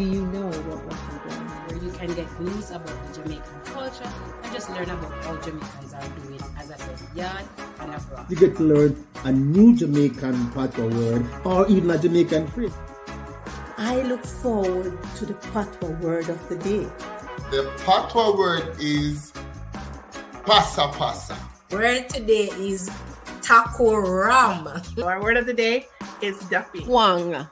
do you know about Watagwan, where you can get news about the Jamaican culture and just learn about how Jamaicans are doing, as I said, yard and abroad. You get to learn a new Jamaican patois word or even a Jamaican phrase. I look forward to the patois word of the day. The patois word is pasa pasa. Word today is taco ram. Our word of the day is duffy. Twang.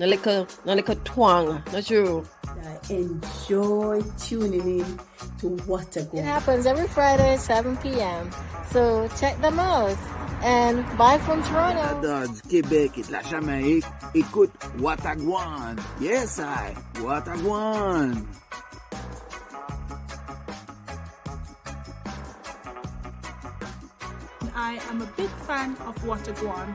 A little, a little twang. Not true. I enjoy tuning in to What a Go. It happens every Friday at 7 p.m. So check them out. And bye from Toronto. Dodds, Québec et la Jamaïque. Écoute Watagwan. Yes, I. Watagwan. I am a big fan of Watagwan.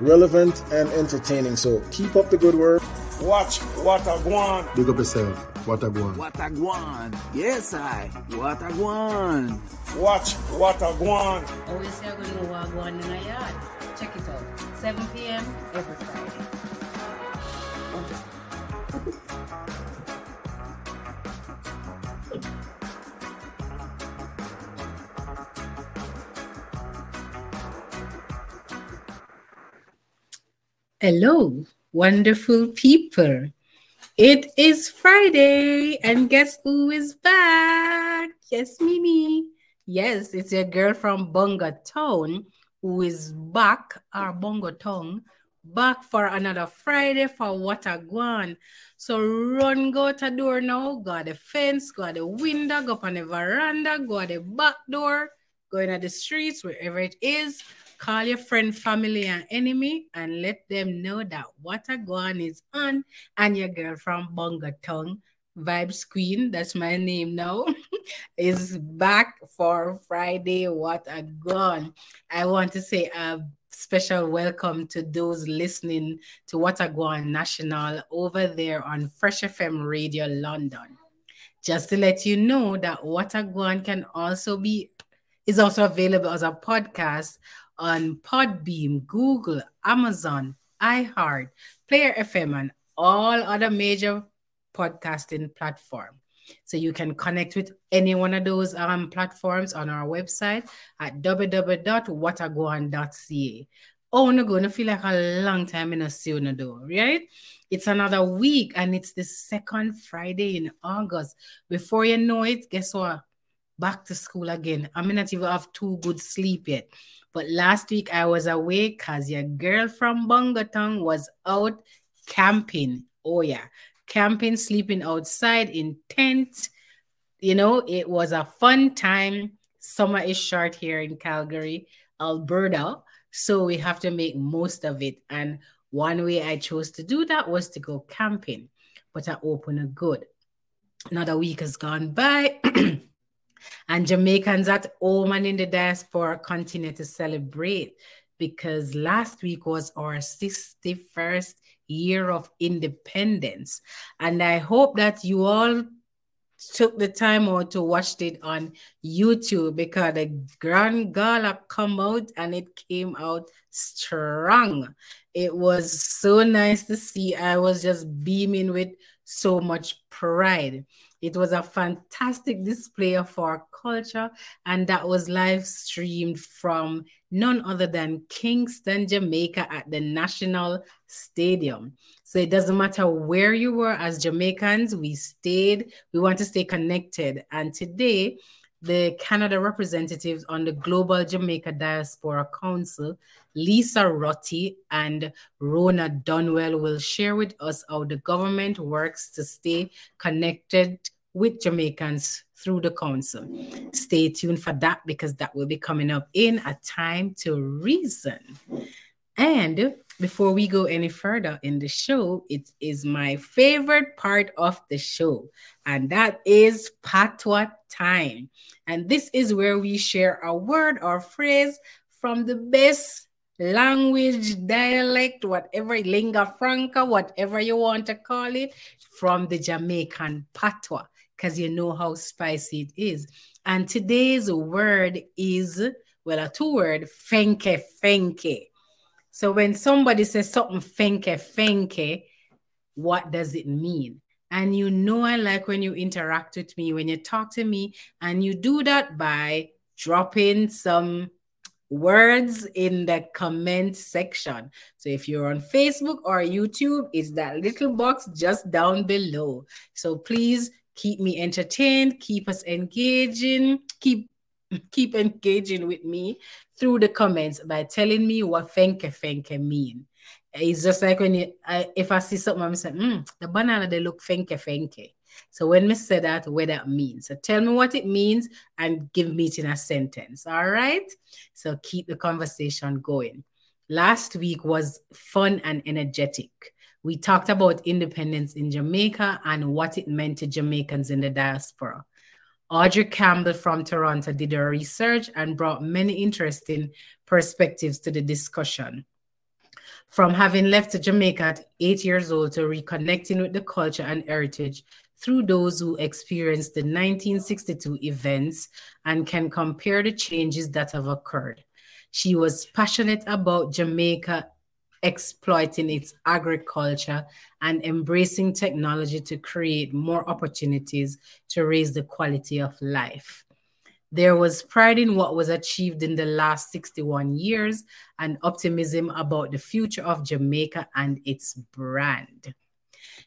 Relevant and entertaining, so keep up the good work. Watch Watagwan. Big up yourself. Watagwan. Watagwan. Yes, I. Watagwan. Watch Watagwan. Always say I'm going to Wagwan in a yard. Check it out. 7 p.m. every Friday. Hello, wonderful people. It is Friday, and guess who is back? Yes, Mimi. Yes, it's your girl from Bunga Town who is back, uh, our Bongo Town, back for another Friday for what a Watagwan. So run, go to door now, go at the fence, go at the window, go up on the veranda, go at the back door, go in at the streets, wherever it is. Call your friend, family, and enemy and let them know that Watagwan is on and your girl from Bunga Tongue, Vibes Queen, that's my name now, is back for Friday What a Watagwan. I want to say a special welcome to those listening to Watagwan National over there on Fresh FM Radio London. Just to let you know that Watagwan can also be is also available as a podcast on Podbean, Google, Amazon, iHeart, Player FM, and all other major podcasting platform. So you can connect with any one of those um, platforms on our website at www.watagwan.ca. Oh, no, gonna feel like a long time in a soon though, right? It's another week and it's the second Friday in August. Before you know it, guess what? Back to school again. I may not even have too good sleep yet. But last week I was away because your girl from Bungatong was out camping. Oh, yeah. Camping, sleeping outside in tents. You know, it was a fun time. Summer is short here in Calgary, Alberta. So we have to make most of it. And one way I chose to do that was to go camping. But I opened a good. Another week has gone by. And Jamaicans at home and in the diaspora continue to celebrate because last week was our 61st year of independence. And I hope that you all took the time out to watch it on YouTube because the Grand Gala come out and it came out strong. It was so nice to see. I was just beaming with so much pride. It was a fantastic display of our culture, and that was live streamed from none other than Kingston, Jamaica at the National Stadium. So it doesn't matter where you were as Jamaicans, we stayed, we want to stay connected. And today, the Canada representatives on the Global Jamaica Diaspora Council, Lisa Rutty and Rhona Dunwell, will share with us how the government works to stay connected with Jamaicans through the council. Stay tuned for that because that will be coming up in a time to reason. And before we go any further in the show, it is my favorite part of the show, and that is patois time. And this is where we share a word or phrase from the best language, dialect, whatever, lingua franca, whatever you want to call it, from the Jamaican patois, because you know how spicy it is. And today's word is, well, a two word, fenke fenke. So when somebody says something fenke fenke, what does it mean? And you know, I like when you interact with me, when you talk to me, and you do that by dropping some words in the comment section. So if you're on Facebook or YouTube, it's that little box just down below. So please keep me entertained, keep us engaging, keep keep engaging with me through the comments by telling me what fenke fenke mean. It's just like when you, I, if I see something, I'm saying, mm, the banana, they look fenke fenke. So when me say that, what that means. So tell me what it means and give me it in a sentence. All right. So keep the conversation going. Last week was fun and energetic. We talked about independence in Jamaica and what it meant to Jamaicans in the diaspora. Audrey Campbell from Toronto did her research and brought many interesting perspectives to the discussion. From having left Jamaica at eight years old to reconnecting with the culture and heritage through those who experienced the 1962 events and can compare the changes that have occurred. She was passionate about Jamaica exploiting its agriculture and embracing technology to create more opportunities to raise the quality of life. There was pride in what was achieved in the last 61 years and optimism about the future of Jamaica and its brand.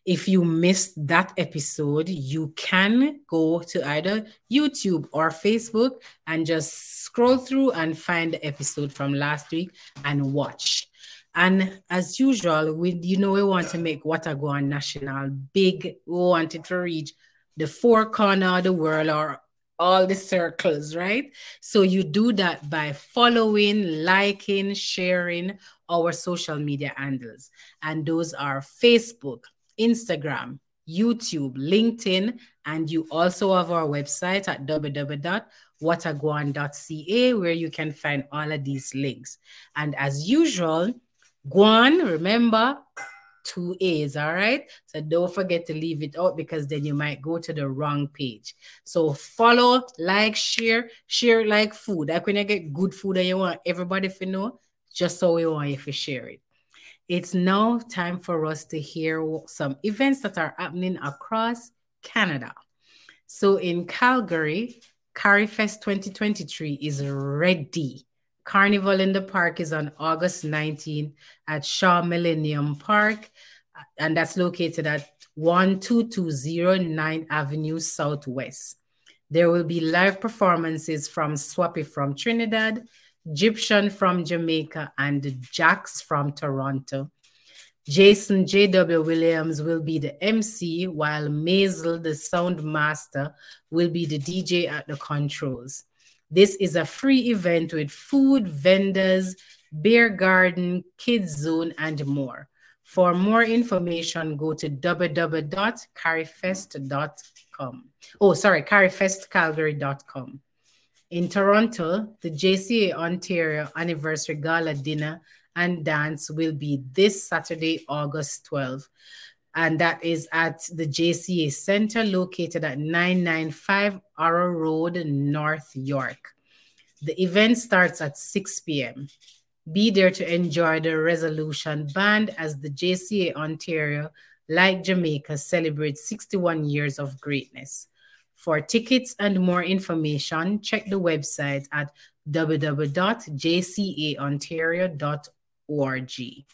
If you missed that episode, you can go to either YouTube or Facebook and just scroll through and find the episode from last week and watch. And as usual, we you know we want to make Watagwan national big. We want it to reach the four corner of the world or all the circles, right? So you do that by following, liking, sharing our social media handles. And those are Facebook, Instagram, YouTube, LinkedIn, and you also have our website at www.watagwan.ca where you can find all of these links. And as usual, Guan, remember, two A's, all right? So don't forget to leave it out because then you might go to the wrong page. So follow, like, share, share like food. Like when you get good food and you want everybody to know, just so we want you to share it. It's now time for us to hear some events that are happening across Canada. So in Calgary, Carifest 2023 is ready. Carnival in the Park is on August 19 at Shaw Millennium Park, and that's located at 12209 Avenue Southwest. There will be live performances from Swappi from Trinidad, Egyptian from Jamaica, and Jax from Toronto. Jason J.W. Williams will be the MC, while Maisel, the sound master, will be the DJ at the controls. This is a free event with food, vendors, beer garden, kids zone, and more. For more information, go to www.carifest.com. Oh, sorry, carifestcalgary.com. In Toronto, the JCA Ontario Anniversary Gala Dinner and Dance will be this Saturday, August 12 and that is at the JCA Center located at 995 Arrow Road, North York. The event starts at 6 p.m. Be there to enjoy the Resolution Band as the JCA Ontario, like Jamaica, celebrates 61 years of greatness. For tickets and more information, check the website at www.jcaontario.org.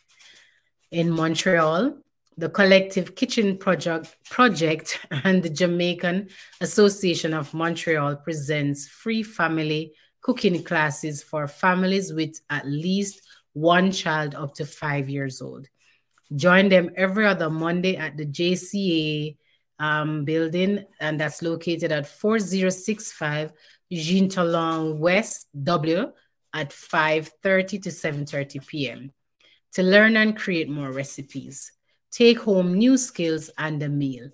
In Montreal, the Collective Kitchen Project, Project and the Jamaican Association of Montreal presents free family cooking classes for families with at least one child up to five years old. Join them every other Monday at the JCA um, building, and that's located at 4065 Jean Talon West W at 5:30 to 7:30 p.m. to learn and create more recipes take home new skills and a meal.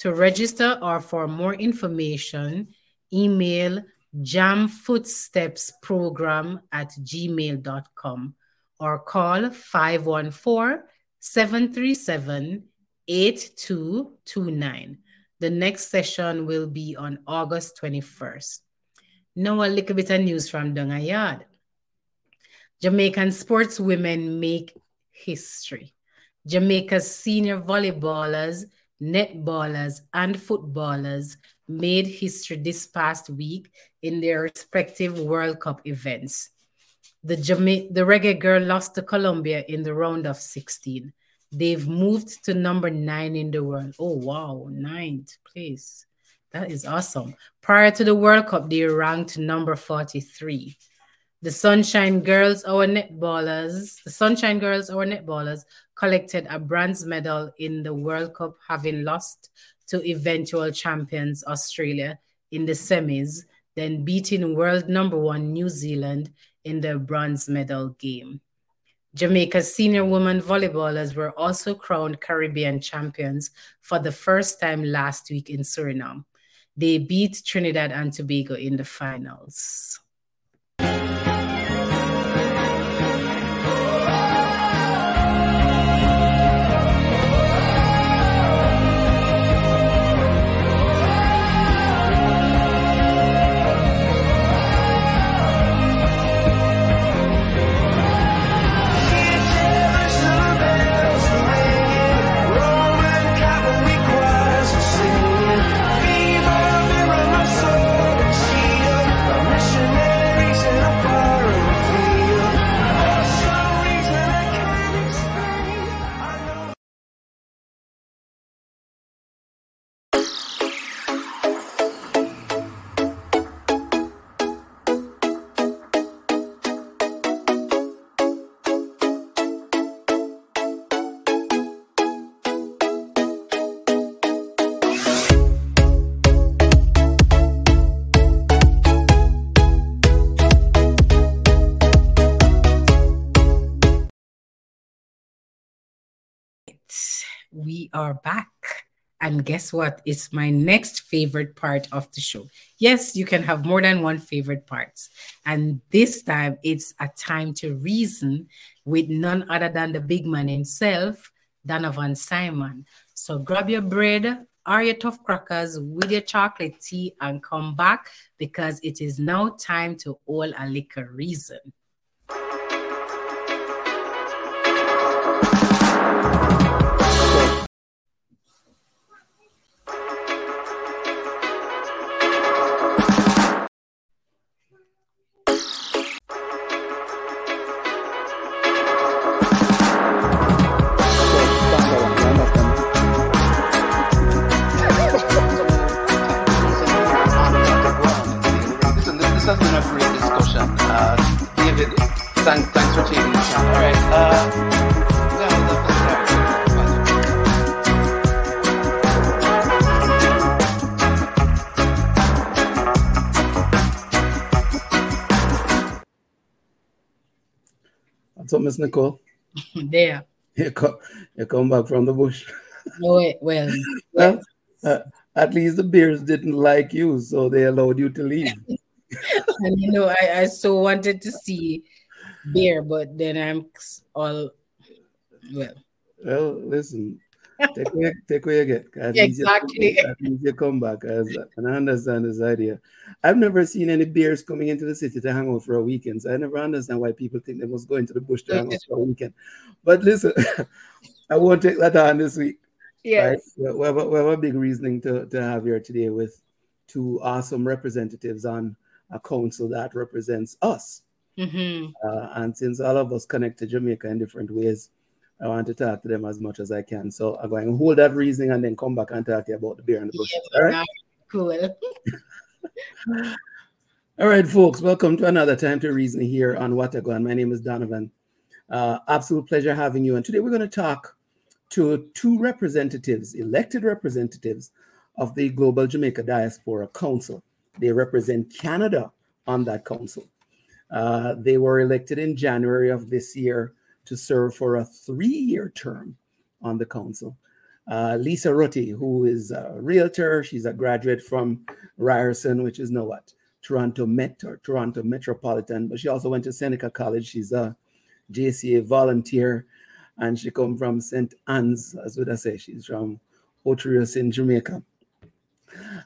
To register or for more information, email jamfootstepsprogram at gmail.com or call 514 737 8229. The next session will be on August 21st. Now, a little bit of news from Dungayard. Jamaican sportswomen make history. Jamaica's senior volleyballers, netballers, and footballers made history this past week in their respective World Cup events. The, Jama- the Reggae Girl lost to Colombia in the round of 16. They've moved to number nine in the world. Oh, wow, ninth place. That is awesome. Prior to the World Cup, they ranked number 43. The Sunshine Girls, our netballers, the Sunshine Girls, our netballers, collected a bronze medal in the World Cup, having lost to eventual champions Australia in the semis, then beating world number one New Zealand in the bronze medal game. Jamaica's senior women volleyballers were also crowned Caribbean champions for the first time last week in Suriname. They beat Trinidad and Tobago in the finals. Are back. And guess what? It's my next favorite part of the show. Yes, you can have more than one favorite parts. And this time it's a time to reason with none other than the big man himself, Donovan Simon. So grab your bread or your tough crackers with your chocolate tea and come back because it is now time to all a liquor reason. Nicole? there. You come, you come back from the bush. Oh, well, well uh, at least the bears didn't like you, so they allowed you to leave. and you know, I, I so wanted to see bear, but then I'm all well. Well, listen, take where, take where you get. At exactly. You, at least you come back. As, and I understand this idea. I've never seen any bears coming into the city to hang out for a weekend. So I never understand why people think they must go into the bush to hang out for a weekend. But listen, I won't take that on this week. Yes. Right? We, have a, we have a big reasoning to, to have here today with two awesome representatives on a council that represents us. Mm-hmm. Uh, and since all of us connect to Jamaica in different ways, I want to talk to them as much as I can. So I'm going to hold that reasoning and then come back and talk to you about the beer and the bush. Yeah, all right. Cool. all right, folks, welcome to another time to reason here on Watagwan. My name is Donovan. Uh, absolute pleasure having you. And today we're going to talk to two representatives, elected representatives of the Global Jamaica Diaspora Council. They represent Canada on that council. Uh, they were elected in January of this year to serve for a three year term on the council. Uh, Lisa Rutty, who is a realtor, she's a graduate from Ryerson, which is now what? Toronto Met or Toronto Metropolitan, but she also went to Seneca College. She's a JCA volunteer and she come from St. Ann's, as would I say. She's from Hauts in Jamaica.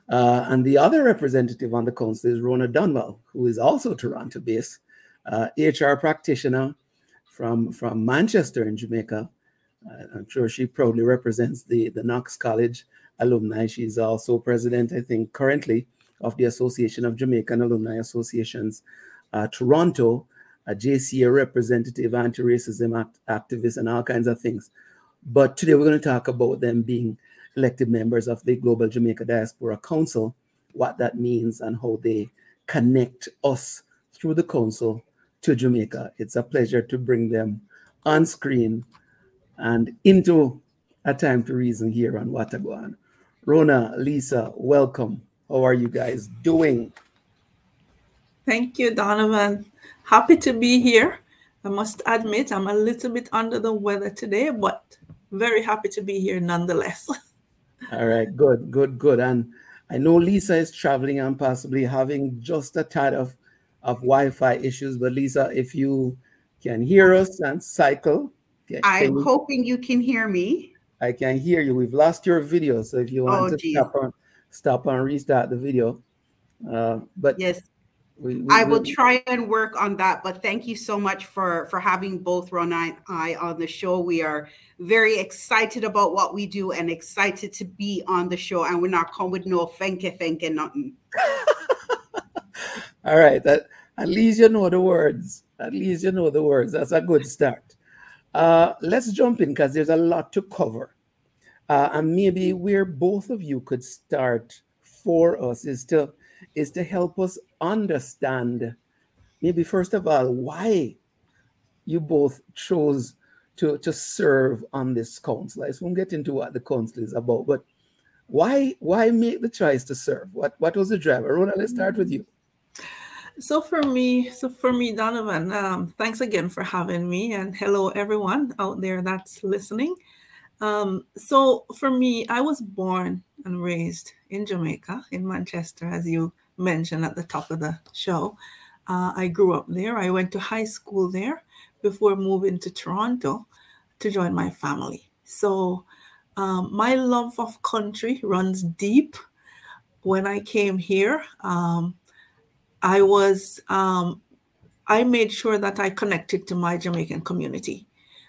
Uh, and the other representative on the council is Rhona Dunwell, who is also Toronto based, uh, HR practitioner from, from Manchester in Jamaica. Uh, I'm sure she proudly represents the, the Knox College alumni. She's also president, I think, currently of the Association of Jamaican Alumni Associations uh, Toronto, a JCA representative, anti racism act- activist, and all kinds of things. But today we're going to talk about them being elected members of the Global Jamaica Diaspora Council, what that means, and how they connect us through the council to Jamaica. It's a pleasure to bring them on screen and into a time to reason here on Watagwan. Rhona, Lisa, welcome. How are you guys doing? Thank you, Donovan. Happy to be here. I must admit, I'm a little bit under the weather today, but very happy to be here nonetheless. All right, good, good, good. And I know Lisa is traveling and possibly having just a tad of, of Wi Fi issues. But Lisa, if you can hear us and cycle, can, I'm hoping you can hear me. I can hear you. We've lost your video. So if you want Oh, to geez. stop on, stop and restart the video. Uh, but Yes, we, we I will we- try and work on that. But thank you so much for for having both Ron and I on the show. We are very excited about what we do and excited to be on the show. And we're not coming with no fenke fenke nothing. All right. That at least you know the words. At least you know the words. That's a good start. Uh, let's jump in because there's a lot to cover. Uh, and maybe where both of you could start for us is to is to help us understand maybe first of all why you both chose to to serve on this council. I won't get into what the council is about, but why why make the choice to serve? What what was the driver? Rhona, let's start with you. So for me, so for me, Donovan, um, thanks again for having me, and hello everyone out there that's listening. Um, so for me, I was born and raised in Jamaica, in Manchester, as you mentioned at the top of the show. Uh, I grew up there. I went to high school there before moving to Toronto to join my family. So um, my love of country runs deep. When I came here, um, I was um, I made sure that I connected to my Jamaican community,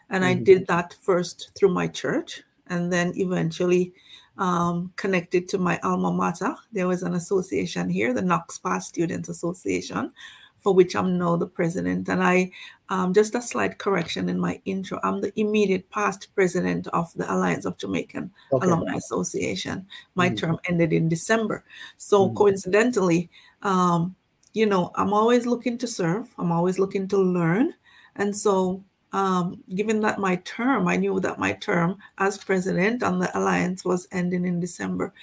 and I Mhm. did that first through my church, and then eventually um, connected to my alma mater. There was an association here, the Knox Pass Students Association, for which I'm now the president. And I, um, just a slight correction in my intro, I'm the immediate past president of the Alliance of Jamaican Okay. Alumni Association. My Mhm. term ended in December. So coincidentally, um, you know, I'm always looking to serve, I'm always looking to learn. And so, um, given that my term, I knew that my term as president on the alliance was ending in December.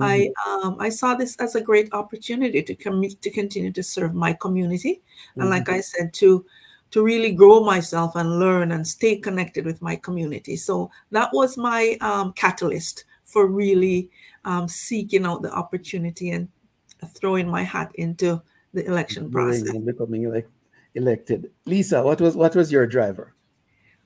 I um, I saw this as a great opportunity to com- to continue to serve my community, and like Mhm. I said, to to really grow myself and learn and stay connected with my community. So that was my um, catalyst for really um, seeking out the opportunity and throwing my hat into the election process. and becoming elect, elected. Lisa, what was what was your driver?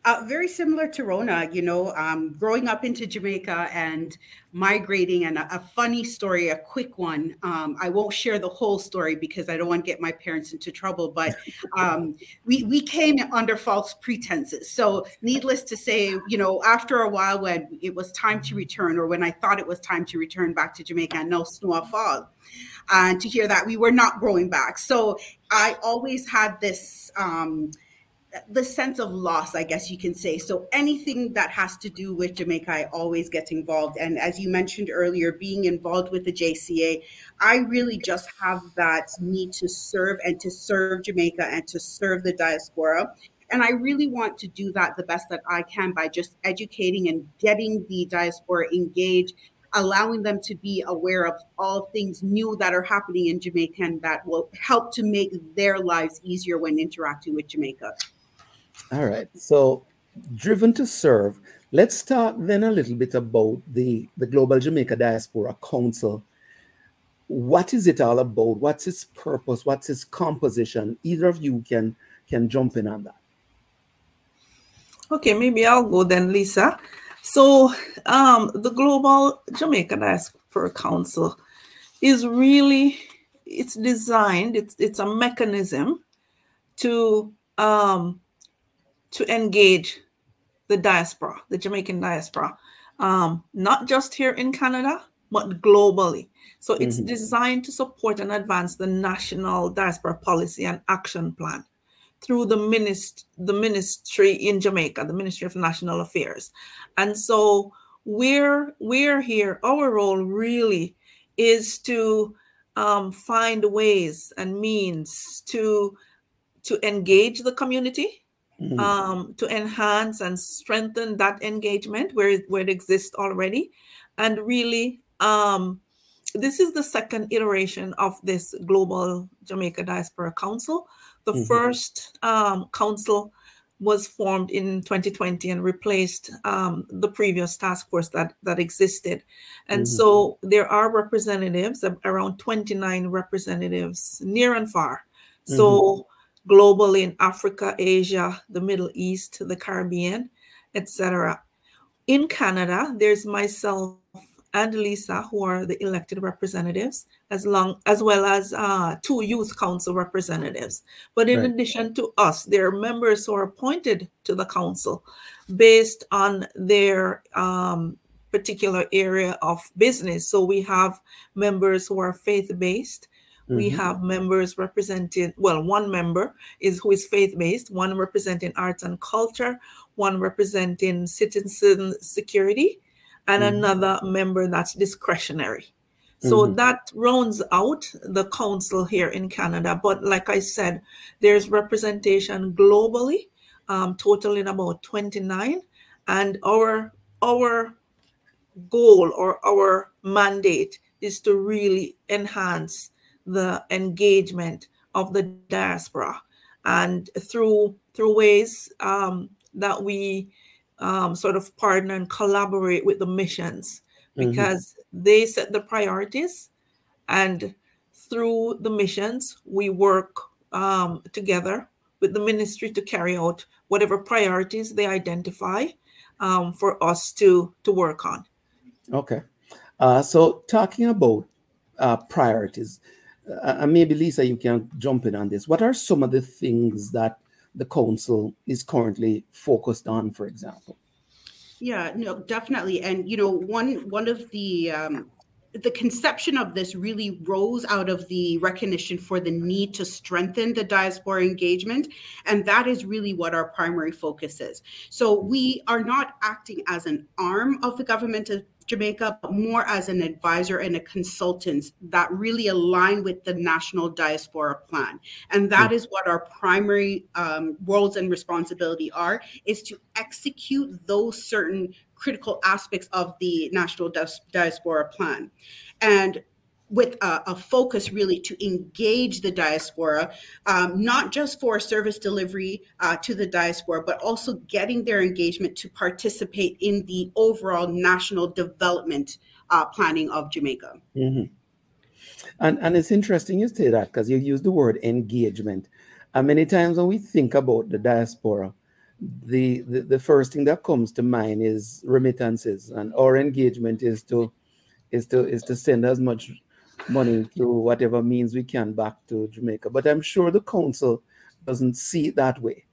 Uh, very similar to Rhona, you know, um, growing up into Jamaica and migrating, and a, a funny story, a quick one. Um, I won't share the whole story because I don't want to get my parents into trouble. But um, we we came under false pretenses. So, needless to say, you know, after a while, when it was time to return, or when I thought it was time to return back to Jamaica, and no snow fall, and to hear that we were not growing back. So, I always had this. Um, the sense of loss, I guess you can say. So anything that has to do with Jamaica, I always get involved. And as you mentioned earlier, being involved with the JCA, I really just have that need to serve and to serve Jamaica and to serve the diaspora. And I really want to do that the best that I can by just educating and getting the diaspora engaged, allowing them to be aware of all things new that are happening in Jamaica and that will help to make their lives easier when interacting with Jamaica. All right. So, driven to serve. Let's talk then a little bit about the the Global Jamaica Diaspora Council. What is it all about? What's its purpose? What's its composition? Either of you can can jump in on that. Okay, maybe I'll go then, Lisa. So, um, the Global Jamaica Diaspora Council is really it's designed. It's it's a mechanism to um, to engage the diaspora, the Jamaican diaspora, um, not just here in Canada, but globally. So it's mm-hmm. designed to support and advance the national diaspora policy and action plan through the minist- the ministry in Jamaica, the Ministry of National Affairs. And so we're we're here. Our role really is to um, find ways and means to to engage the community mm-hmm. um, to enhance and strengthen that engagement where it, where it exists already and really um, this is the second iteration of this global jamaica diaspora council the mm-hmm. first um, council was formed in 2020 and replaced um, the previous task force that that existed and mm-hmm. so there are representatives around 29 representatives near and far mm-hmm. so globally in africa asia the middle east the caribbean etc in canada there's myself and Lisa, who are the elected representatives, as long as well as uh, two youth council representatives. But in right. addition to us, there are members who are appointed to the council based on their um, particular area of business. So we have members who are faith-based. Mm-hmm. We have members representing, well, one member is who is faith-based, one representing arts and culture, one representing citizen security, and mm-hmm. another member that's discretionary. So mm-hmm. that rounds out the council here in Canada. But like I said, there's representation globally, um, totaling about 29. And our our goal or our mandate is to really enhance the engagement of the diaspora and through through ways um, that we um, sort of partner and collaborate with the missions mm-hmm. because mm-hmm. they set the priorities and through the missions we work um, together with the ministry to carry out whatever priorities they identify um, for us to to work on okay uh, so talking about uh, priorities and maybe lisa you can jump in on this what are some of the things that the council is currently focused on, for example? Yeah, no, definitely. And you know, one one of the um, the conception of this really rose out of the recognition for the need to strengthen the diaspora engagement. And that is really what our primary focus is. So we are not acting as an arm of the government of Jamaica, but more as an advisor and a consultant that really align with the National Diaspora Plan. And that mm. is what our primary um, roles and responsibility are, is to execute those certain critical aspects of the National Diaspora Plan. And with a, a, focus really to engage the diaspora, um, not just for service delivery uh, to the diaspora, but also getting their engagement to participate in the overall national development uh, planning of Jamaica. Mm-hmm. And, and it's interesting you say that because you use the word engagement. And many times when we think about the diaspora, the, the, the first thing that comes to mind is remittances, and our engagement is to is to is to send as much money through whatever means we can back to Jamaica. But I'm sure the council doesn't see it that way.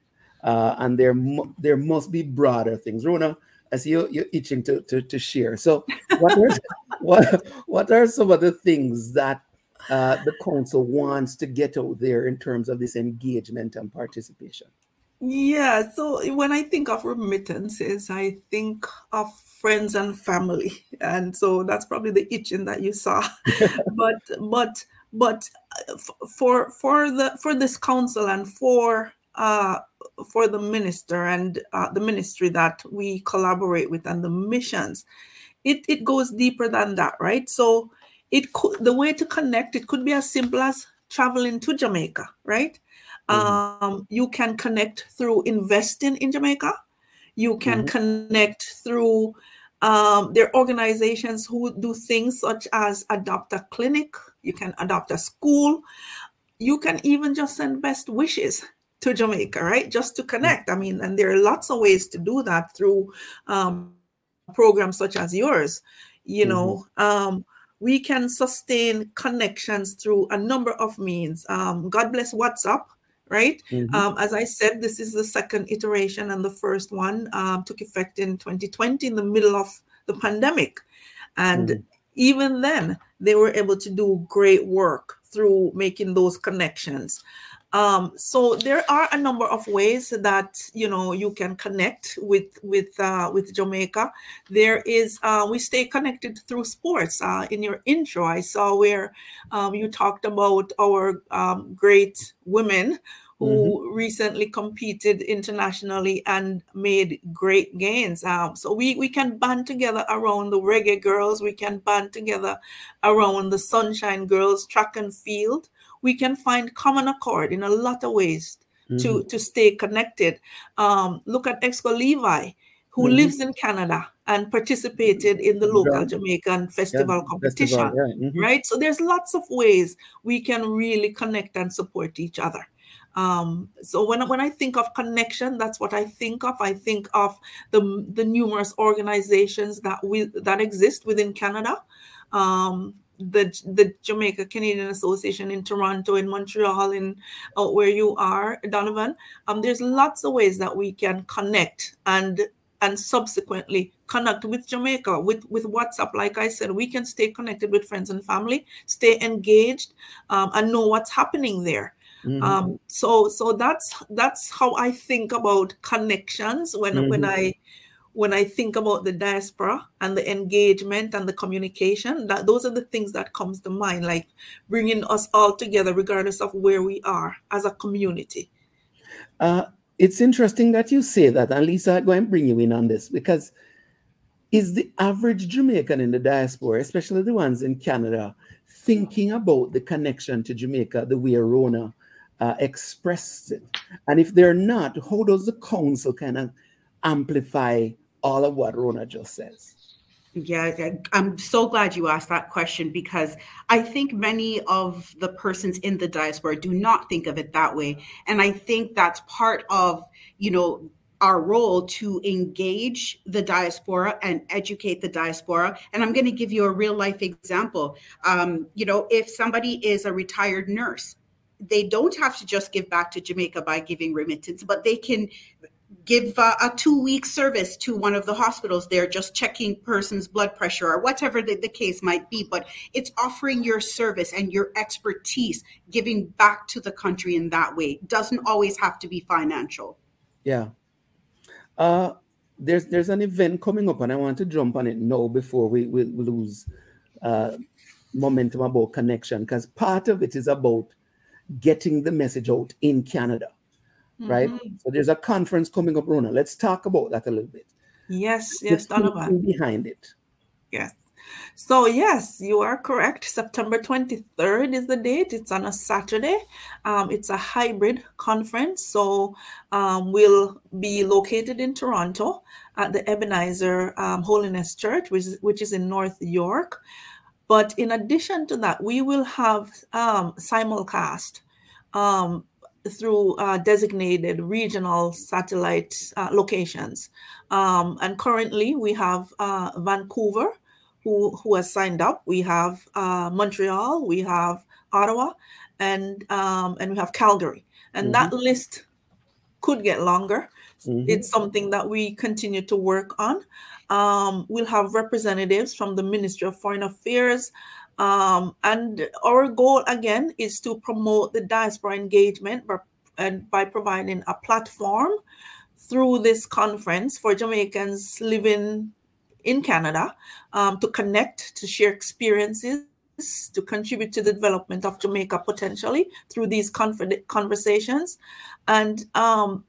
Uh, and there, mu- there must be broader things. Rhona, I see you, you're itching to, to, to share. So, what are, what, what are some of the things that uh, the council wants to get out there in terms of this engagement and participation? Yeah, so when I think of remittances, I think of friends and family, and so that's probably the itching that you saw. but but but uh, for for the for this council and for uh for the minister and uh, the ministry that we collaborate with and the missions, it it goes deeper than that, right? So it could the way to connect it could be as simple as traveling to Jamaica, right? Mm-hmm. Um, you can connect through investing in Jamaica. You can mm-hmm. connect through um, there are organizations who do things such as adopt a clinic. You can adopt a school. You can even just send best wishes to Jamaica, right? Just to connect. I mean, and there are lots of ways to do that through um, programs such as yours. You mm-hmm. know, um, we can sustain connections through a number of means. Um, God bless WhatsApp right? Mhm. Um, as I said, this is the second iteration, and the first one um, took effect in 2020 in the middle of the pandemic. And Mhm. even then, they were able to do great work through making those connections. Um, so there are a number of ways that you know you can connect with with uh, with Jamaica. There is uh, we stay connected through sports. Uh, in your intro, I saw where um, you talked about our um, great women who recently competed internationally and made great gains. Um, so we we can band together around the reggae girls. We can band together around the sunshine girls, track and field. We can find common accord in a lot of ways to Mhm. to stay connected. Um, look at Exco Levi, who Mhm. lives in Canada and participated in the local Right. Jamaican festival competition. festival, right, mhm. Right. So there's lots of ways we can really connect and support each other. Um, so when, when I think of connection, that's what I think of. I think of the, the numerous organizations that we that exist within Canada. Um, the the Jamaica Canadian Association in Toronto, in Montreal, in uh, where you are, Donovan. Um, there's lots of ways that we can connect and and subsequently connect with Jamaica with with WhatsApp. Like I said, we can stay connected with friends and family, stay engaged, um, and know what's happening there. Mhm. Um, so so that's that's how I think about connections when when Mhm. I when I think about the diaspora and the engagement and the communication, that those are the things that comes to mind, like bringing us all together, regardless of where we are as a community. Uh, it's interesting that you say that, and Lisa, I'm going to bring you in on this because is the average Jamaican in the diaspora, especially the ones in Canada, thinking about the connection to Jamaica the way Rhona uh, expressed it? And if they're not, how does the council kind of amplify all of what Rhona just says? Yeah, I'm so glad you asked that question because I think many of the persons in the diaspora do not think of it that way. And I think that's part of, you know, our role to engage the diaspora and educate the diaspora. And I'm going to give you a real life example. Um, you know, if somebody is a retired nurse, they don't have to just give back to Jamaica by giving remittance, but they can give uh, a two week service to one of the hospitals there, just checking person's blood pressure or whatever the, the case might be. But it's offering your service and your expertise, giving back to the country in that way. Doesn't always have to be financial. Yeah. Uh, there's there's an event coming up, and I want to jump on it now before we, we, we lose uh, momentum about connection, because part of it is about getting the message out in Canada, right? Mhm. So there's a conference coming up, Rhona. Let's talk about that a little bit. Yes, yes, Donovan. behind it. Yes. So, yes, you are correct. September 23rd is the date. It's on a Saturday. Um, it's a hybrid conference. So, um, we'll be located in Toronto at the Ebenezer um, Holiness Church, which is, which is in North York. But in addition to that, we will have um, simulcast um, through uh, designated regional satellite uh, locations. Um, and currently, we have uh, Vancouver, who, who has signed up. We have uh, Montreal, we have Ottawa, and um, and we have Calgary. And that list could get longer. Mhm. It's something that we continue to work on. Um, we'll have representatives from the Ministry of Foreign Affairs. Um, and our goal again is to promote the diaspora engagement by, and by providing a platform through this conference for Jamaicans living in Canada um, to connect, to share experiences, to contribute to the development of Jamaica potentially through these confer- conversations, and um,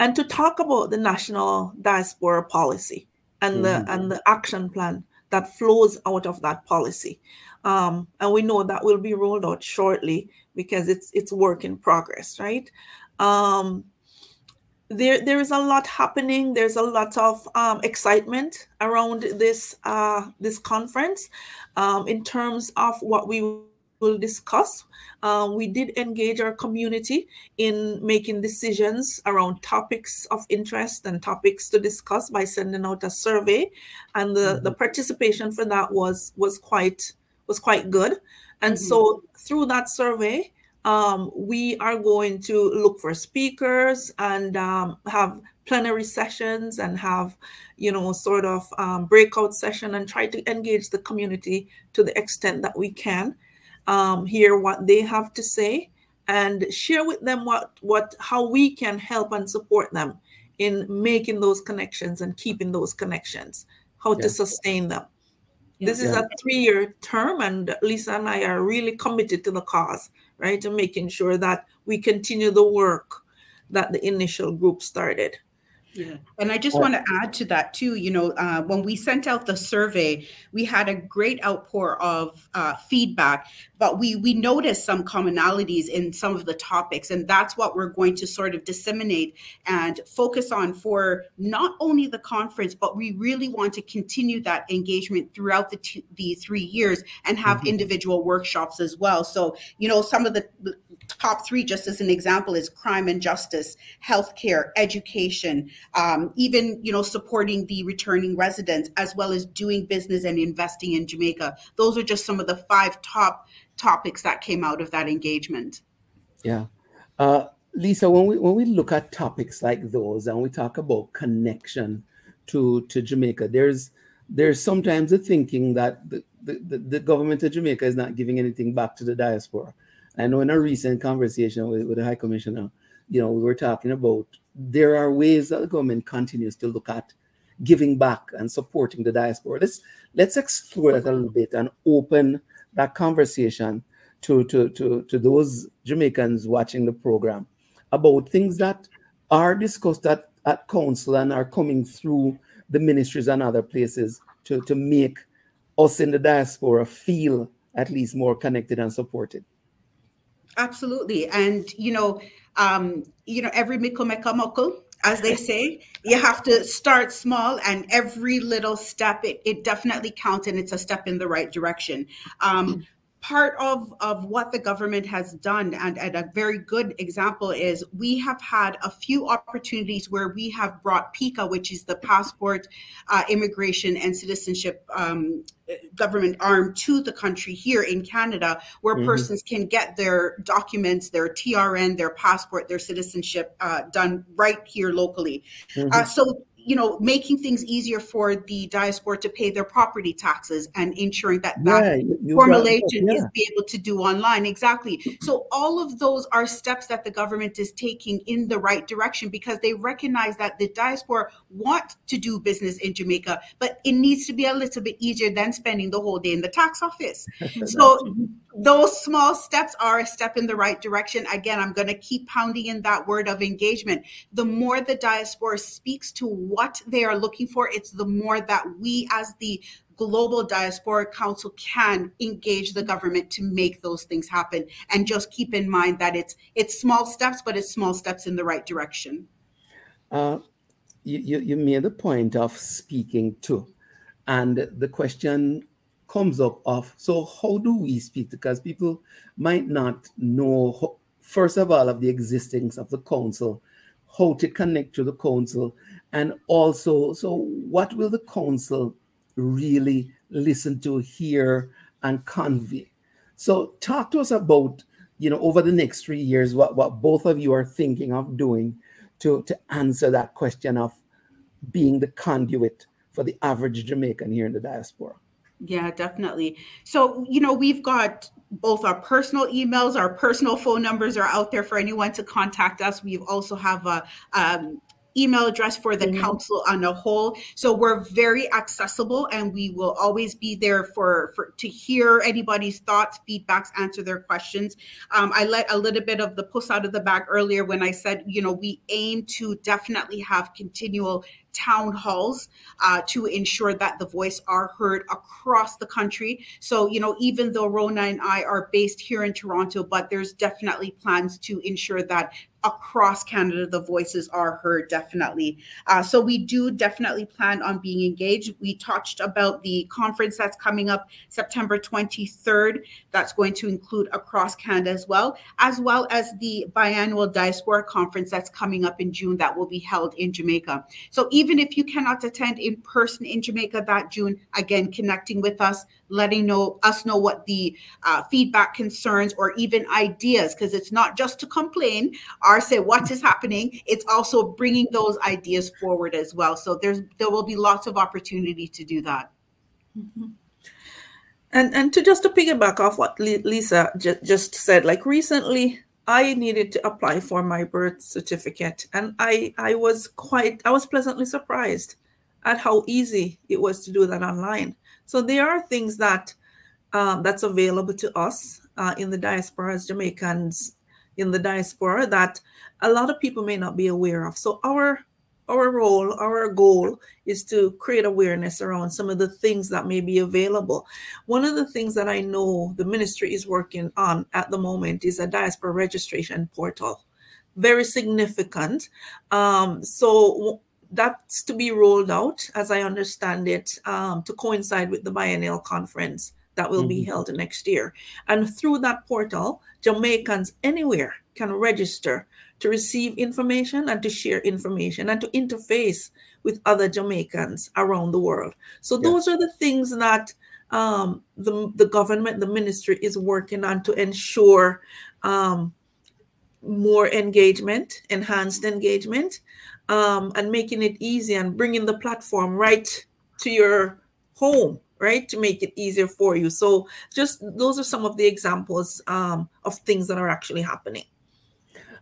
and to talk about the national diaspora policy and the Mhm. and the action plan that flows out of that policy. Um, and we know that will be rolled out shortly because it's it's work in progress, right? Um, there there is a lot happening. There's a lot of um, excitement around this uh, this conference um, in terms of what we will discuss. Uh, we did engage our community in making decisions around topics of interest and topics to discuss by sending out a survey, and the, the participation for that was was quite was quite good. And so through that survey, um, we are going to look for speakers and um, have plenary sessions and have you know sort of um, breakout session and try to engage the community to the extent that we can um, hear what they have to say and share with them what what how we can help and support them in making those connections and keeping those connections how yeah. to sustain them yeah. this is a three-year term and lisa and i are really committed to the cause right and making sure that we continue the work that the initial group started yeah. And I just want to add to that too. You know, uh, when we sent out the survey, we had a great outpour of uh, feedback, but we we noticed some commonalities in some of the topics, and that's what we're going to sort of disseminate and focus on for not only the conference, but we really want to continue that engagement throughout the t- the three years and have mm-hmm. individual workshops as well. So you know, some of the top three, just as an example, is crime and justice, healthcare, education um, even you know supporting the returning residents as well as doing business and investing in Jamaica. Those are just some of the five top topics that came out of that engagement. Yeah. Uh, Lisa, when we when we look at topics like those and we talk about connection to to Jamaica, there's there's sometimes a thinking that the, the, the government of Jamaica is not giving anything back to the diaspora. I know in a recent conversation with, with the High Commissioner, you know, we were talking about there are ways that the government continues to look at giving back and supporting the diaspora. Let's let's explore that a little bit and open that conversation to, to, to, to those Jamaicans watching the program about things that are discussed at, at council and are coming through the ministries and other places to, to make us in the diaspora feel at least more connected and supported. Absolutely. And, you know, um, you know, every mickle muckle, as they say. You have to start small, and every little step, it, it definitely counts, and it's a step in the right direction. Um, part of, of what the government has done, and, and, a very good example is we have had a few opportunities where we have brought PICA, which is the passport, uh, immigration, and citizenship um, government arm to the country here in Canada, where mm-hmm. persons can get their documents, their TRN, their passport, their citizenship uh, done right here locally. Mm-hmm. Uh, so you know, making things easier for the diaspora to pay their property taxes and ensuring that that yeah, formulation yeah. is be able to do online. Exactly. So all of those are steps that the government is taking in the right direction because they recognize that the diaspora want to do business in Jamaica, but it needs to be a little bit easier than spending the whole day in the tax office. so those small steps are a step in the right direction. Again, I'm going to keep pounding in that word of engagement. The more the diaspora speaks to what they are looking for, it's the more that we, as the global diaspora council can engage the government to make those things happen. And just keep in mind that it's it's small steps but it's small steps in the right direction. Uh, you, you made the point of speaking to and the question comes up of so how do we speak? Because people might not know first of all of the existence of the council how to connect to the council and also so what will the council really listen to hear and convey so talk to us about you know over the next three years what, what both of you are thinking of doing to to answer that question of being the conduit for the average jamaican here in the diaspora yeah, definitely. So, you know, we've got both our personal emails, our personal phone numbers are out there for anyone to contact us. We also have a um, email address for the mm-hmm. council on a whole. So we're very accessible and we will always be there for, for to hear anybody's thoughts, feedbacks, answer their questions. Um, I let a little bit of the puss out of the bag earlier when I said, you know, we aim to definitely have continual town halls uh, to ensure that the voice are heard across the country. So, you know, even though Rhona and I are based here in Toronto, but there's definitely plans to ensure that across Canada, the voices are heard definitely. Uh, so we do definitely plan on being engaged. We touched about the conference that's coming up September 23rd. That's going to include across Canada as well, as well as the biannual diaspora conference that's coming up in June that will be held in Jamaica. So even if you cannot attend in person in Jamaica that June, again, connecting with us letting know us know what the uh, feedback concerns or even ideas because it's not just to complain say what is happening it's also bringing those ideas forward as well so there's there will be lots of opportunity to do that mm-hmm. and and to just to piggyback off what lisa just said like recently I needed to apply for my birth certificate and I I was quite I was pleasantly surprised at how easy it was to do that online. So there are things that um, that's available to us uh, in the diaspora as Jamaicans in the diaspora that a lot of people may not be aware of. So our our role, our goal is to create awareness around some of the things that may be available. One of the things that I know the ministry is working on at the moment is a diaspora registration portal. Very significant. Um, so that's to be rolled out, as I understand it, um, to coincide with the biennial conference that will mm-hmm. be held next year. And through that portal, Jamaicans anywhere can register to receive information and to share information and to interface with other Jamaicans around the world. So those are the things that um, the, the government, the ministry is working on to ensure um, more engagement, enhanced engagement, um, and making it easy and bringing the platform right to your home right to make it easier for you so just those are some of the examples um, of things that are actually happening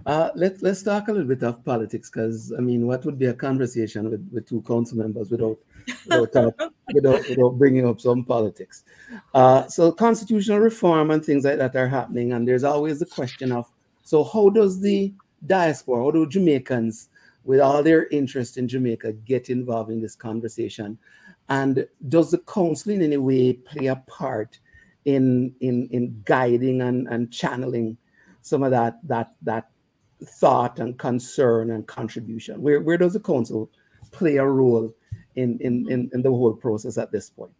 uh, let's let's talk a little bit of politics because I mean, what would be a conversation with, with two council members without without, without, without bringing up some politics? Uh, so constitutional reform and things like that are happening, and there's always the question of so how does the diaspora, how do Jamaicans, with all their interest in Jamaica, get involved in this conversation? And does the council in any way play a part in in in guiding and, and channeling some of that that that thought and concern and contribution? Where, where does the council play a role in, in, in, in the whole process at this point?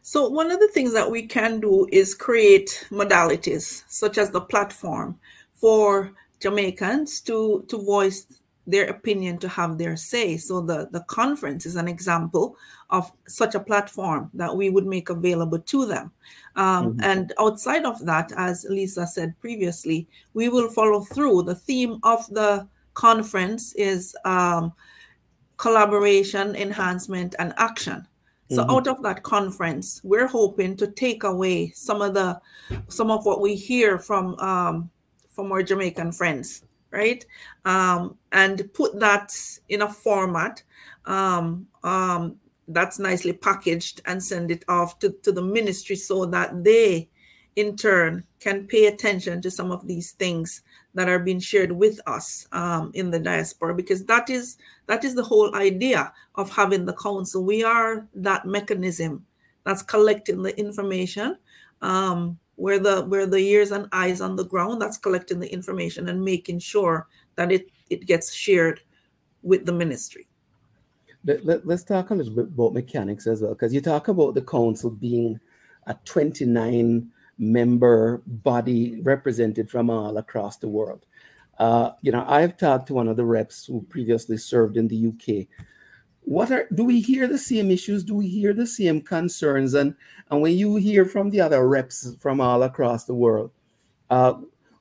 So, one of the things that we can do is create modalities, such as the platform, for Jamaicans to, to voice their opinion to have their say. So the, the conference is an example of such a platform that we would make available to them. Um, mm-hmm. And outside of that, as Lisa said previously, we will follow through. The theme of the conference is um, collaboration, enhancement, and action. So mm-hmm. out of that conference, we're hoping to take away some of the some of what we hear from um, from our Jamaican friends right? Um, and put that in a format um, um, that's nicely packaged and send it off to, to the ministry so that they, in turn, can pay attention to some of these things that are being shared with us um, in the diaspora because that is that is the whole idea of having the council we are that mechanism that's collecting the information um, where the where the ears and eyes on the ground that's collecting the information and making sure that it it gets shared with the ministry. Let, let, us talk a little bit about mechanics as well because you talk about the council being a 29 member body represented from all across the world. Uh, you know i've talked to one of the reps who previously served in the uk what are do we hear the same issues? Do we hear the same concerns? And and when you hear from the other reps from all across the world uh,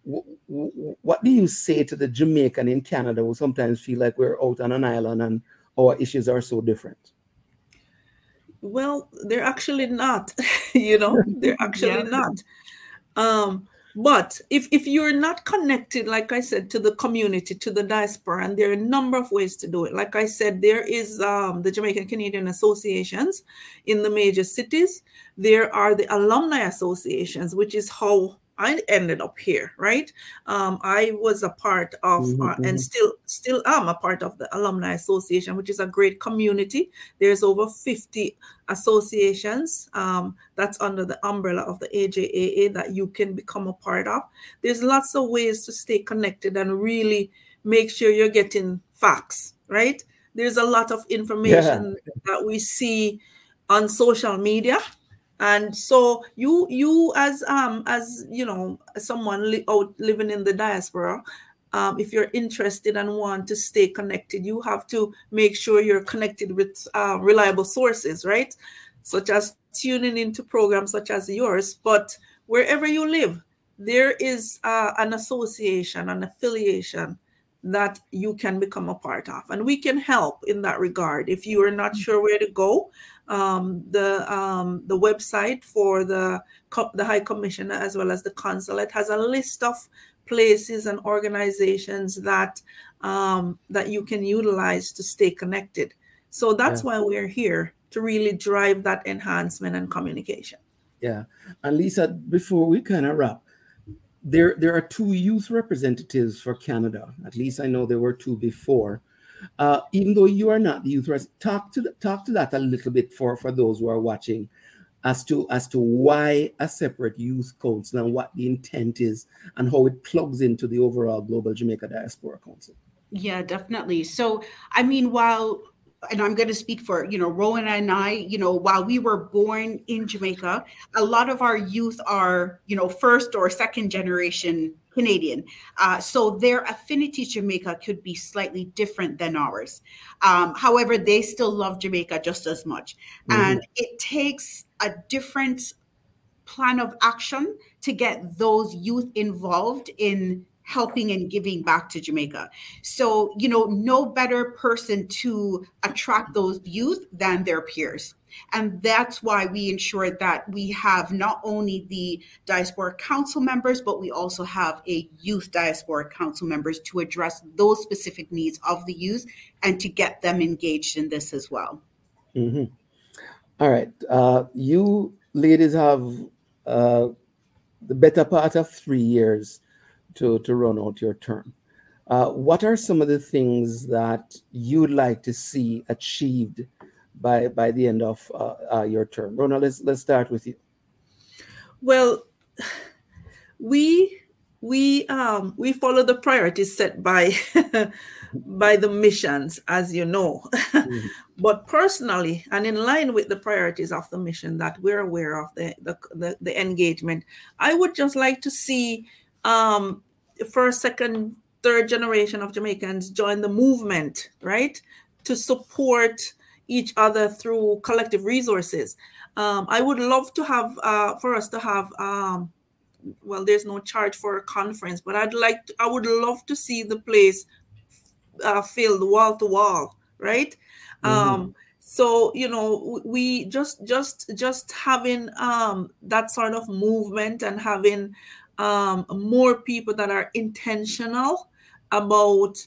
w- w- what do you say to the jamaican in canada who sometimes feel like we're out on an island and our issues are so different? Well they're actually not you know they're actually yeah. not. Um but if, if you're not connected, like I said, to the community, to the diaspora, and there are a number of ways to do it. Like I said, there is um, the Jamaican Canadian associations in the major cities. There are the alumni associations, which is how I ended up here, right? Um, I was a part of, mm-hmm, uh, and mm-hmm. still still am a part of the alumni association, which is a great community. There's over 50 associations um, that's under the umbrella of the AJAA that you can become a part of. There's lots of ways to stay connected and really make sure you're getting facts, right? There's a lot of information yeah. that we see on social media and so you you as um as you know someone li- out living in the diaspora um, if you're interested and want to stay connected you have to make sure you're connected with uh, reliable sources right such as tuning into programs such as yours, but wherever you live, there is uh, an association, an affiliation that you can become a part of. And we can help in that regard. If you are not mm. sure where to go, um, the um, the website for the the High Commissioner as well as the consulate has a list of places and organizations that um, that you can utilize to stay connected. So that's yeah. why we're here to really drive that enhancement and communication. Yeah, and Lisa, before we kind of wrap, there there are two youth representatives for Canada. At least I know there were two before. Uh, even though you are not the youth, talk to the, talk to that a little bit for for those who are watching, as to as to why a separate youth council and what the intent is and how it plugs into the overall Global Jamaica Diaspora Council. Yeah, definitely. So, I mean, while and I'm going to speak for, you know, Rhona and I, you know, while we were born in Jamaica, a lot of our youth are, you know, first or second generation Canadian. Uh, so their affinity to Jamaica could be slightly different than ours. Um, however, they still love Jamaica just as much. Mm-hmm. And it takes a different plan of action to get those youth involved in helping and giving back to Jamaica. So, you know, no better person to attract those youth than their peers. And that's why we ensure that we have not only the diaspora council members, but we also have a youth diaspora council members to address those specific needs of the youth and to get them engaged in this as well. Mm-hmm. All right. Uh, you ladies have uh, the better part of three years to, to run out your term. Uh, what are some of the things that you'd like to see achieved by by the end of uh, uh, your term? Rhona, let's let's start with you. Well, we we um, we follow the priorities set by by the missions, as you know. Mm-hmm. but personally, and in line with the priorities of the mission that we're aware of, the the, the, the engagement, I would just like to see um, first, second, third generation of Jamaicans join the movement, right, to support each other through collective resources. Um, I would love to have uh, for us to have. Um, well, there's no charge for a conference, but I'd like. To, I would love to see the place uh, filled wall to wall, right? Mm-hmm. Um, so you know, we just just just having um, that sort of movement and having um, more people that are intentional about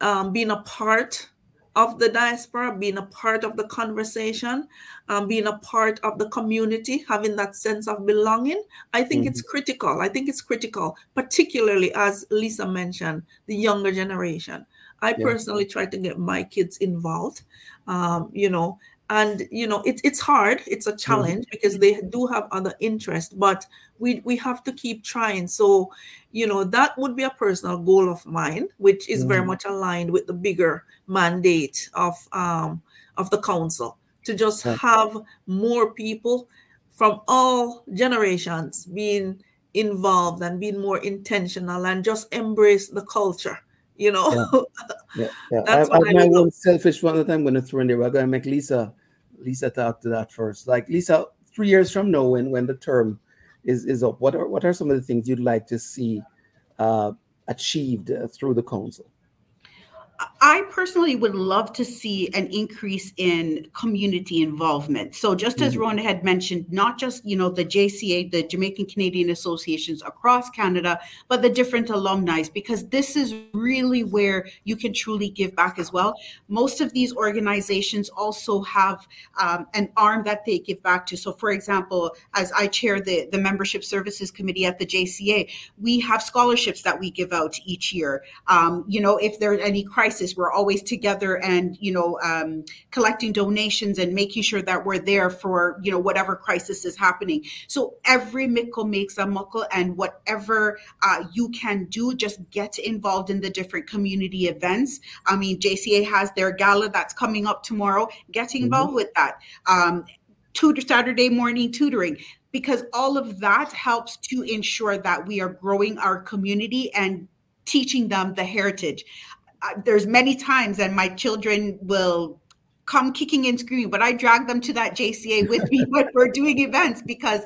um, being a part of the diaspora, being a part of the conversation, um, being a part of the community, having that sense of belonging. I think mm-hmm. it's critical. I think it's critical, particularly as Lisa mentioned, the younger generation. I yeah. personally try to get my kids involved, um, you know, and you know it, it's hard it's a mm-hmm. challenge mm-hmm. because they do have other interests but we we have to keep trying so you know that would be a personal goal of mine which is mm-hmm. very much aligned with the bigger mandate of um of the council to just have more people from all generations being involved and being more intentional and just embrace the culture you know yeah, yeah. That's I, I, my own selfish one that I'm going to throw in there. We're going to make Lisa Lisa talk to that first. Like Lisa, three years from now, when when the term is is up, what are what are some of the things you'd like to see uh, achieved uh, through the council? I personally would love to see an increase in community involvement. So just as mm-hmm. Ron had mentioned, not just, you know, the JCA, the Jamaican Canadian Associations across Canada, but the different alumni, because this is really where you can truly give back as well. Most of these organizations also have um, an arm that they give back to. So for example, as I chair the, the membership services committee at the JCA, we have scholarships that we give out each year. Um, you know, if there's any crisis crisis we're always together and you know um, collecting donations and making sure that we're there for you know whatever crisis is happening so every mickle makes a muckle and whatever uh, you can do just get involved in the different community events i mean jca has their gala that's coming up tomorrow get mm-hmm. involved mm-hmm. with that um, tutor saturday morning tutoring because all of that helps to ensure that we are growing our community and teaching them the heritage there's many times and my children will come kicking and screaming, but I drag them to that JCA with me when we're doing events because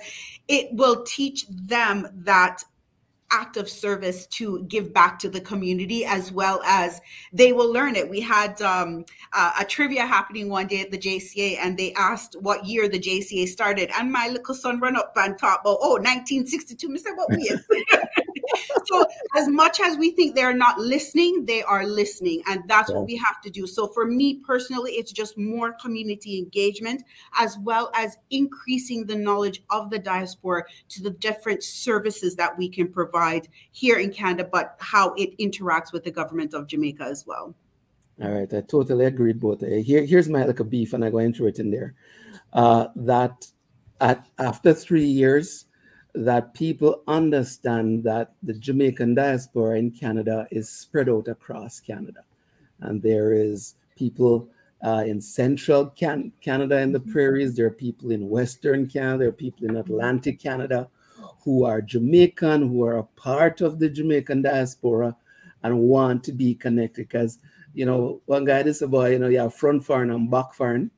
it will teach them that act of service to give back to the community as well as they will learn it. We had um, uh, a trivia happening one day at the JCA and they asked what year the JCA started. And my little son ran up and talk about, oh, 1962. I said, what year? so as much as we think they're not listening, they are listening. And that's yeah. what we have to do. So for me personally, it's just more community engagement as well as increasing the knowledge of the diaspora to the different services that we can provide here in Canada, but how it interacts with the government of Jamaica as well. All right, I totally agreed both. Here, here's my like a beef, and I go into it in there. Uh, that at after three years, that people understand that the Jamaican diaspora in Canada is spread out across Canada. And there is people uh, in central Can- Canada in the mm-hmm. prairies, there are people in western Canada, there are people in Atlantic Canada who are Jamaican, who are a part of the Jamaican diaspora and want to be connected. Because, you know, one guy this about, you know, you have front foreign and back foreign.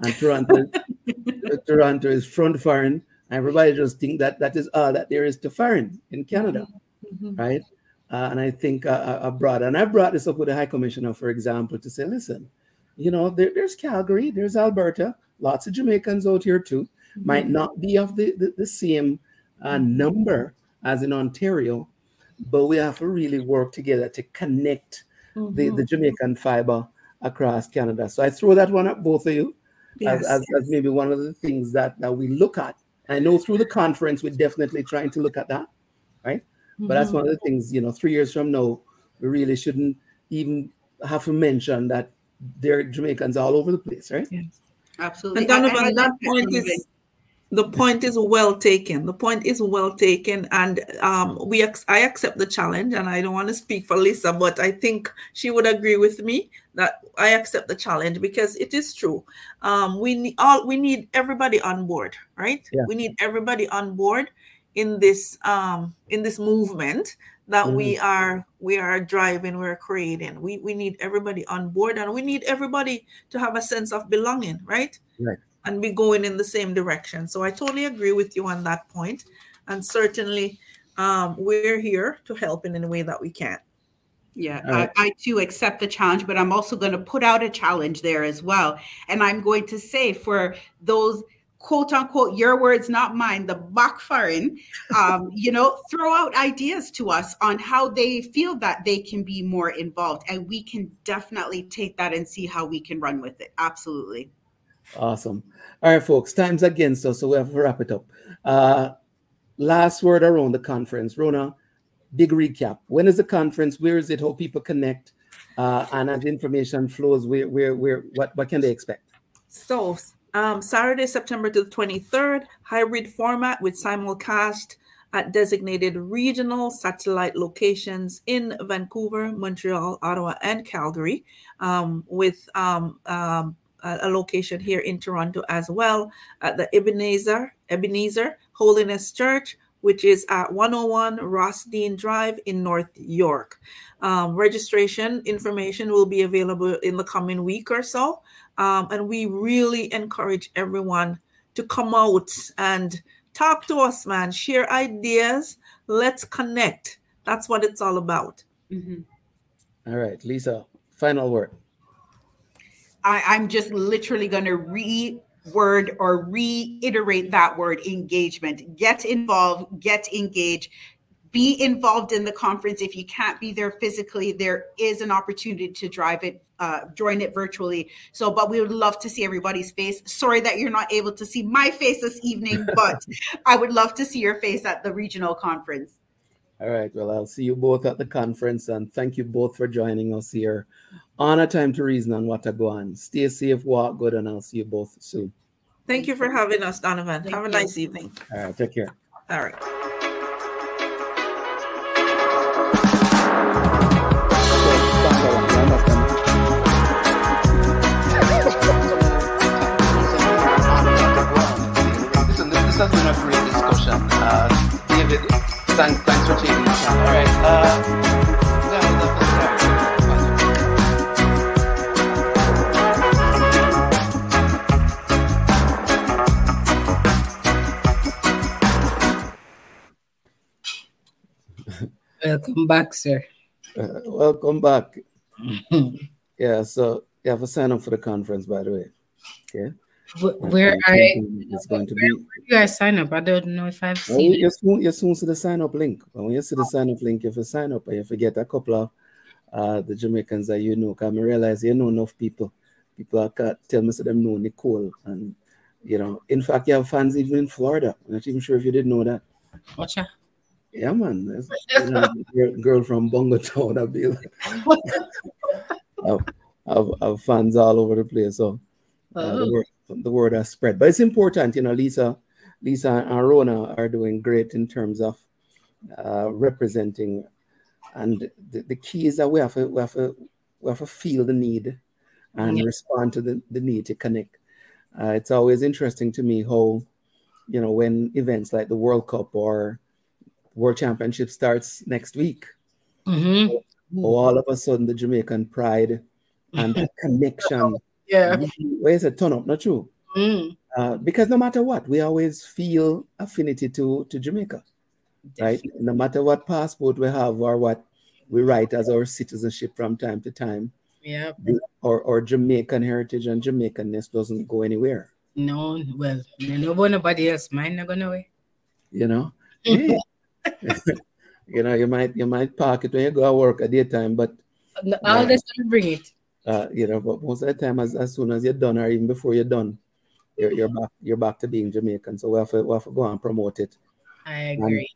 And Toronto, Toronto is front foreign Everybody just think that that is all that there is to foreign in Canada, mm-hmm. right? Uh, and I think uh, I brought, and I brought this up with the High Commissioner, for example, to say, listen, you know, there, there's Calgary, there's Alberta, lots of Jamaicans out here too. Mm-hmm. Might not be of the, the, the same uh, mm-hmm. number as in Ontario, but we have to really work together to connect mm-hmm. the, the Jamaican fiber across Canada. So I throw that one at both of you yes, as, as, yes. as, maybe one of the things that, that we look at I know through the conference, we're definitely trying to look at that, right? Mm-hmm. But that's mm-hmm. one of the things, you know, three years from now, we really shouldn't even have to mention that there are Jamaicans all over the place, right? Yes. Absolutely. And Donovan, that point is the point is well taken. The point is well taken, and um, we ex- I accept the challenge. And I don't want to speak for Lisa, but I think she would agree with me that I accept the challenge because it is true. Um, we need all we need everybody on board, right? Yeah. We need everybody on board in this um, in this movement that mm-hmm. we are we are driving, we're creating. We we need everybody on board, and we need everybody to have a sense of belonging, right? Right and be going in the same direction. So I totally agree with you on that point. And certainly um, we're here to help in any way that we can. Yeah, right. I, I, too accept the challenge, but I'm also going to put out a challenge there as well. And I'm going to say for those quote unquote, your words, not mine, the back foreign, um, you know, throw out ideas to us on how they feel that they can be more involved. And we can definitely take that and see how we can run with it. Absolutely. Awesome. All right, folks, time's against us, so we have to wrap it up. Uh, last word around the conference. Rhona, big recap. When is the conference? Where is it? How people connect? Uh, and as information flows, where, where, where, what, what can they expect? So, um, Saturday, September to the 23rd, hybrid format with simulcast at designated regional satellite locations in Vancouver, Montreal, Ottawa, and Calgary, um, with um, um a location here in Toronto as well at the Ebenezer Ebenezer Holiness Church, which is at 101 Ross Dean Drive in North York. Um, registration information will be available in the coming week or so, um, and we really encourage everyone to come out and talk to us, man. Share ideas. Let's connect. That's what it's all about. Mm-hmm. All right, Lisa. Final word. I, I'm just literally going to reword or reiterate that word engagement. Get involved, get engaged, be involved in the conference. If you can't be there physically, there is an opportunity to drive it, uh, join it virtually. So, but we would love to see everybody's face. Sorry that you're not able to see my face this evening, but I would love to see your face at the regional conference. All right. Well, I'll see you both at the conference and thank you both for joining us here on a time to reason on Watagwan. Stay safe, walk good, and I'll see you both soon. Thank you for having us, Donovan. Thank Have a you. nice evening. All right. Take care. All right. this has been a great discussion. Uh, David, Thanks, for. All right. Uh, Welcome back, sir. Uh, welcome back. yeah, so you have a sign up for the conference, by the way. Yeah. Where I it's going to be. Where do I sign up? I don't know if I've seen well, you soon, you soon see the sign up link. But when you see the sign up link, if you have sign up and you forget a couple of uh, the Jamaicans that you know. Because I realize you know enough people. People are tell me so them know Nicole. And you know, in fact, you have fans even in Florida. I'm not even sure if you didn't know that. Watch out. Yeah, man. That's, you know, girl from Bongo Town. I'll be like, I've, I've, I've, fans all over the place. So oh. the, word, the word has spread. But it's important, you know, Lisa, Lisa and Rhona are doing great in terms of uh, representing. And the, the key is that we have to, we have to, we have to feel the need and yeah. respond to the, the need to connect. Uh, it's always interesting to me how, you know, when events like the World Cup or World Championship starts next week. Mm-hmm. all of a sudden, the Jamaican pride and connection. Yeah. Where's a turn up? Not true. Mm. Uh, because no matter what, we always feel affinity to, to Jamaica, Definitely. right? No matter what passport we have or what we write as our citizenship from time to time. Yeah. Or, or Jamaican heritage and Jamaicanness doesn't go anywhere. No, well, nobody else mine not going away. You know? Yeah. you know, you might you might park it when you go to work at daytime, but I'll just bring it. Uh, you know, but most of the time, as, as soon as you're done, or even before you're done, you're, you're back you're back to being Jamaican. So we have to, we have to go and promote it. I agree.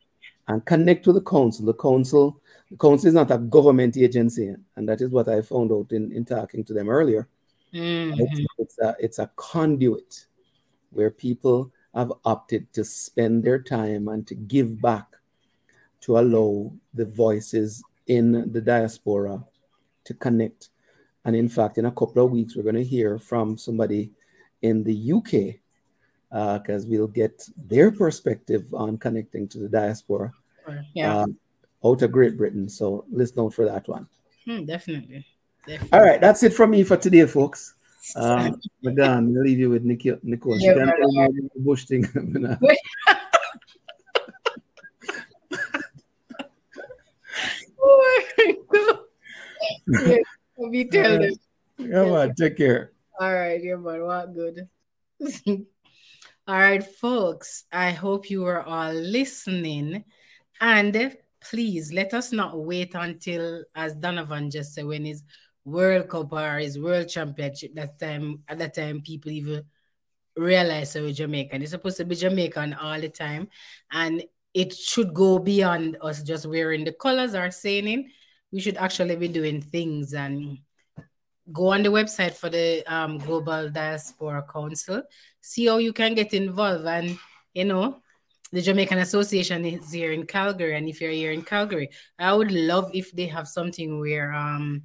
And, and connect with the council. The council, the council is not a government agency, and that is what I found out in, in talking to them earlier. Mm-hmm. It's, it's, a it's a conduit where people have opted to spend their time and to give back to allow the voices in the diaspora to connect. And in fact, in a couple of weeks, we're going to hear from somebody in the UK because uh, we'll get their perspective on connecting to the diaspora yeah. uh, out of Great Britain. So listen out for that one. Hmm, definitely. definitely. All right, that's it from me for today, folks. Um, Madame, I'll leave you with Nicole. Nicole. Yeah, bush thing. yeah, me tell them. Yeah, man, take care. All right, yeah, man, what good. all right, folks. I hope you are all listening. And please let us not wait until, as Donovan just said, when his World Cup or his World Championship, that time at that time people even realize that we're Jamaican. It's supposed to be Jamaican all the time. And it should go beyond us just wearing the colors or saying we should actually be doing things and go on the website for the um, Global Diaspora Council, see how you can get involved. And, you know, the Jamaican Association is here in Calgary. And if you're here in Calgary, I would love if they have something where um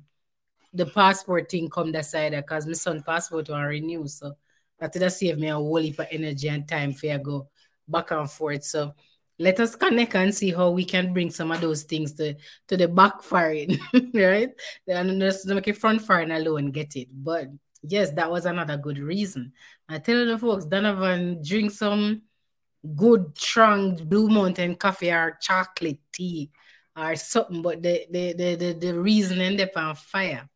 the passport thing come that because my son passport will renew. So that would save me a whole heap of energy and time for you go back and forth. So let us connect and see how we can bring some of those things to, to the back backfiring, right? And just make it front firing alone get it. But yes, that was another good reason. I tell the folks, Donovan, drink some good, strong Blue Mountain coffee or chocolate tea or something, but the the the the, the reason end up on fire.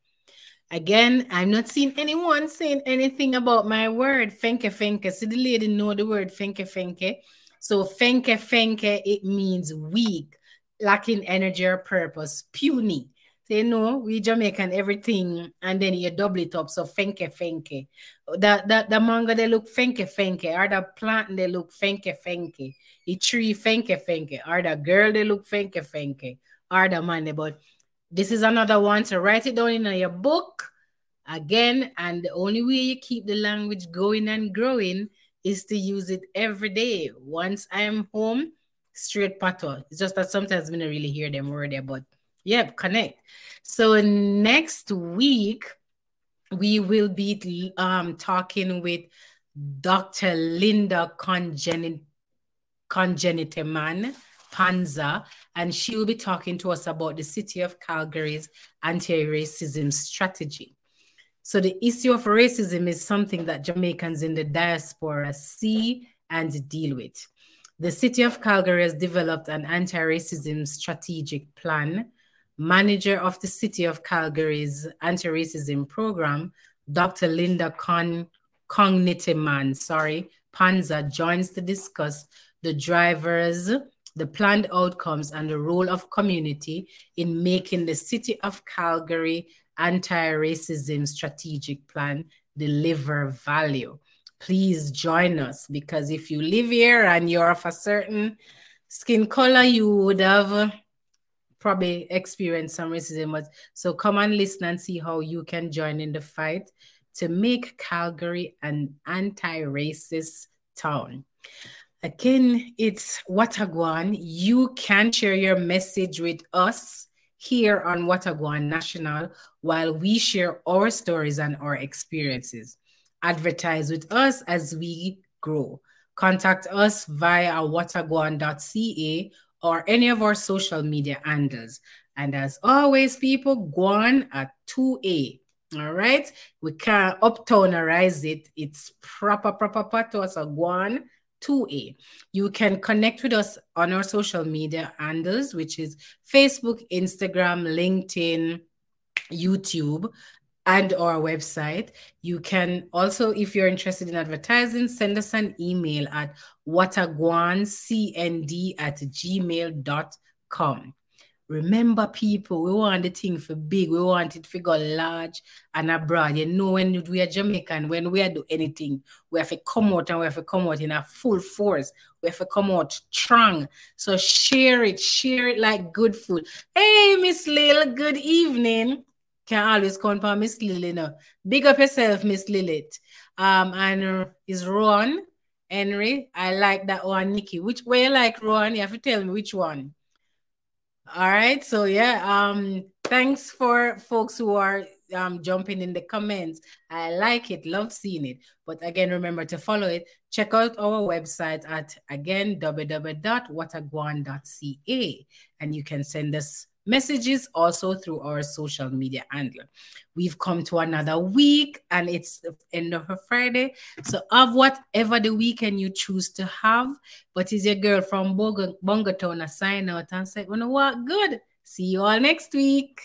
Again, I'm not seeing anyone saying anything about my word, fenke fenke. See the lady know the word fenke fenke. So fenke fenke, it means weak, lacking energy or purpose, puny. Say so, no, we Jamaican everything, and then you double it up. So fenke fenke. The, the, the manga they look fenke fenke, or the plant they look fenke fenke. The tree fenke fenke, or the girl they look fenke fenke, or the man. But this is another one. So write it down in your book again. And the only way you keep the language going and growing is to use it every day. Once I'm home, straight patois. It's just that sometimes we don't really hear them word there, but yeah, connect. So next week we will be um, talking with Dr. Linda Congenit Congeniteman Panza, and she will be talking to us about the city of Calgary's anti-racism strategy. So the issue of racism is something that Jamaicans in the diaspora see and deal with. The City of Calgary has developed an anti racism strategic plan. Manager of the City of Calgary's anti racism program, Dr. Linda Con- Cognitiman, sorry, Panza, joins to discuss the drivers, the planned outcomes, and the role of community in making the City of Calgary anti racism strategic plan deliver value please join us because if you live here and you're of a certain skin color, you would have probably experienced some racism. So come and listen and see how you can join in the fight to make Calgary an anti-racist town. Again, it's Watagwan. You can share your message with us here on Watagwan National while we share our stories and our experiences advertise with us as we grow. Contact us via watagwan.ca or any of our social media handles. And as always, people, Guan at 2A. All right. We can't uptownize it. It's proper, proper pato. So Guan 2A. You can connect with us on our social media handles, which is Facebook, Instagram, LinkedIn, YouTube and our website. You can also, if you're interested in advertising, send us an email at watagwancnd at gmail.com. Remember, people, we want the thing for big, we want it go large and abroad. You know, when we are Jamaican, when we are do anything, we have to come out and we have to come out in a full force. We have to come out strong. So share it, share it like good food. Hey, Miss Lil, good evening can always count on Miss Lily now. Big up yourself, Miss Lilith. Um, and uh, is Ron Henry. I like that one, Nikki. Which way you like Ron? You have to tell me which one. All right. So yeah. Um, thanks for folks who are um jumping in the comments. I like it, love seeing it. But again, remember to follow it. Check out our website at again www.watagwan.ca and you can send us messages also through our social media handle. We've come to another week and it's the end of a Friday. So have whatever the weekend you choose to have. But is your girl from Bongatown a sign out and say, you know what? Good. See you all next week.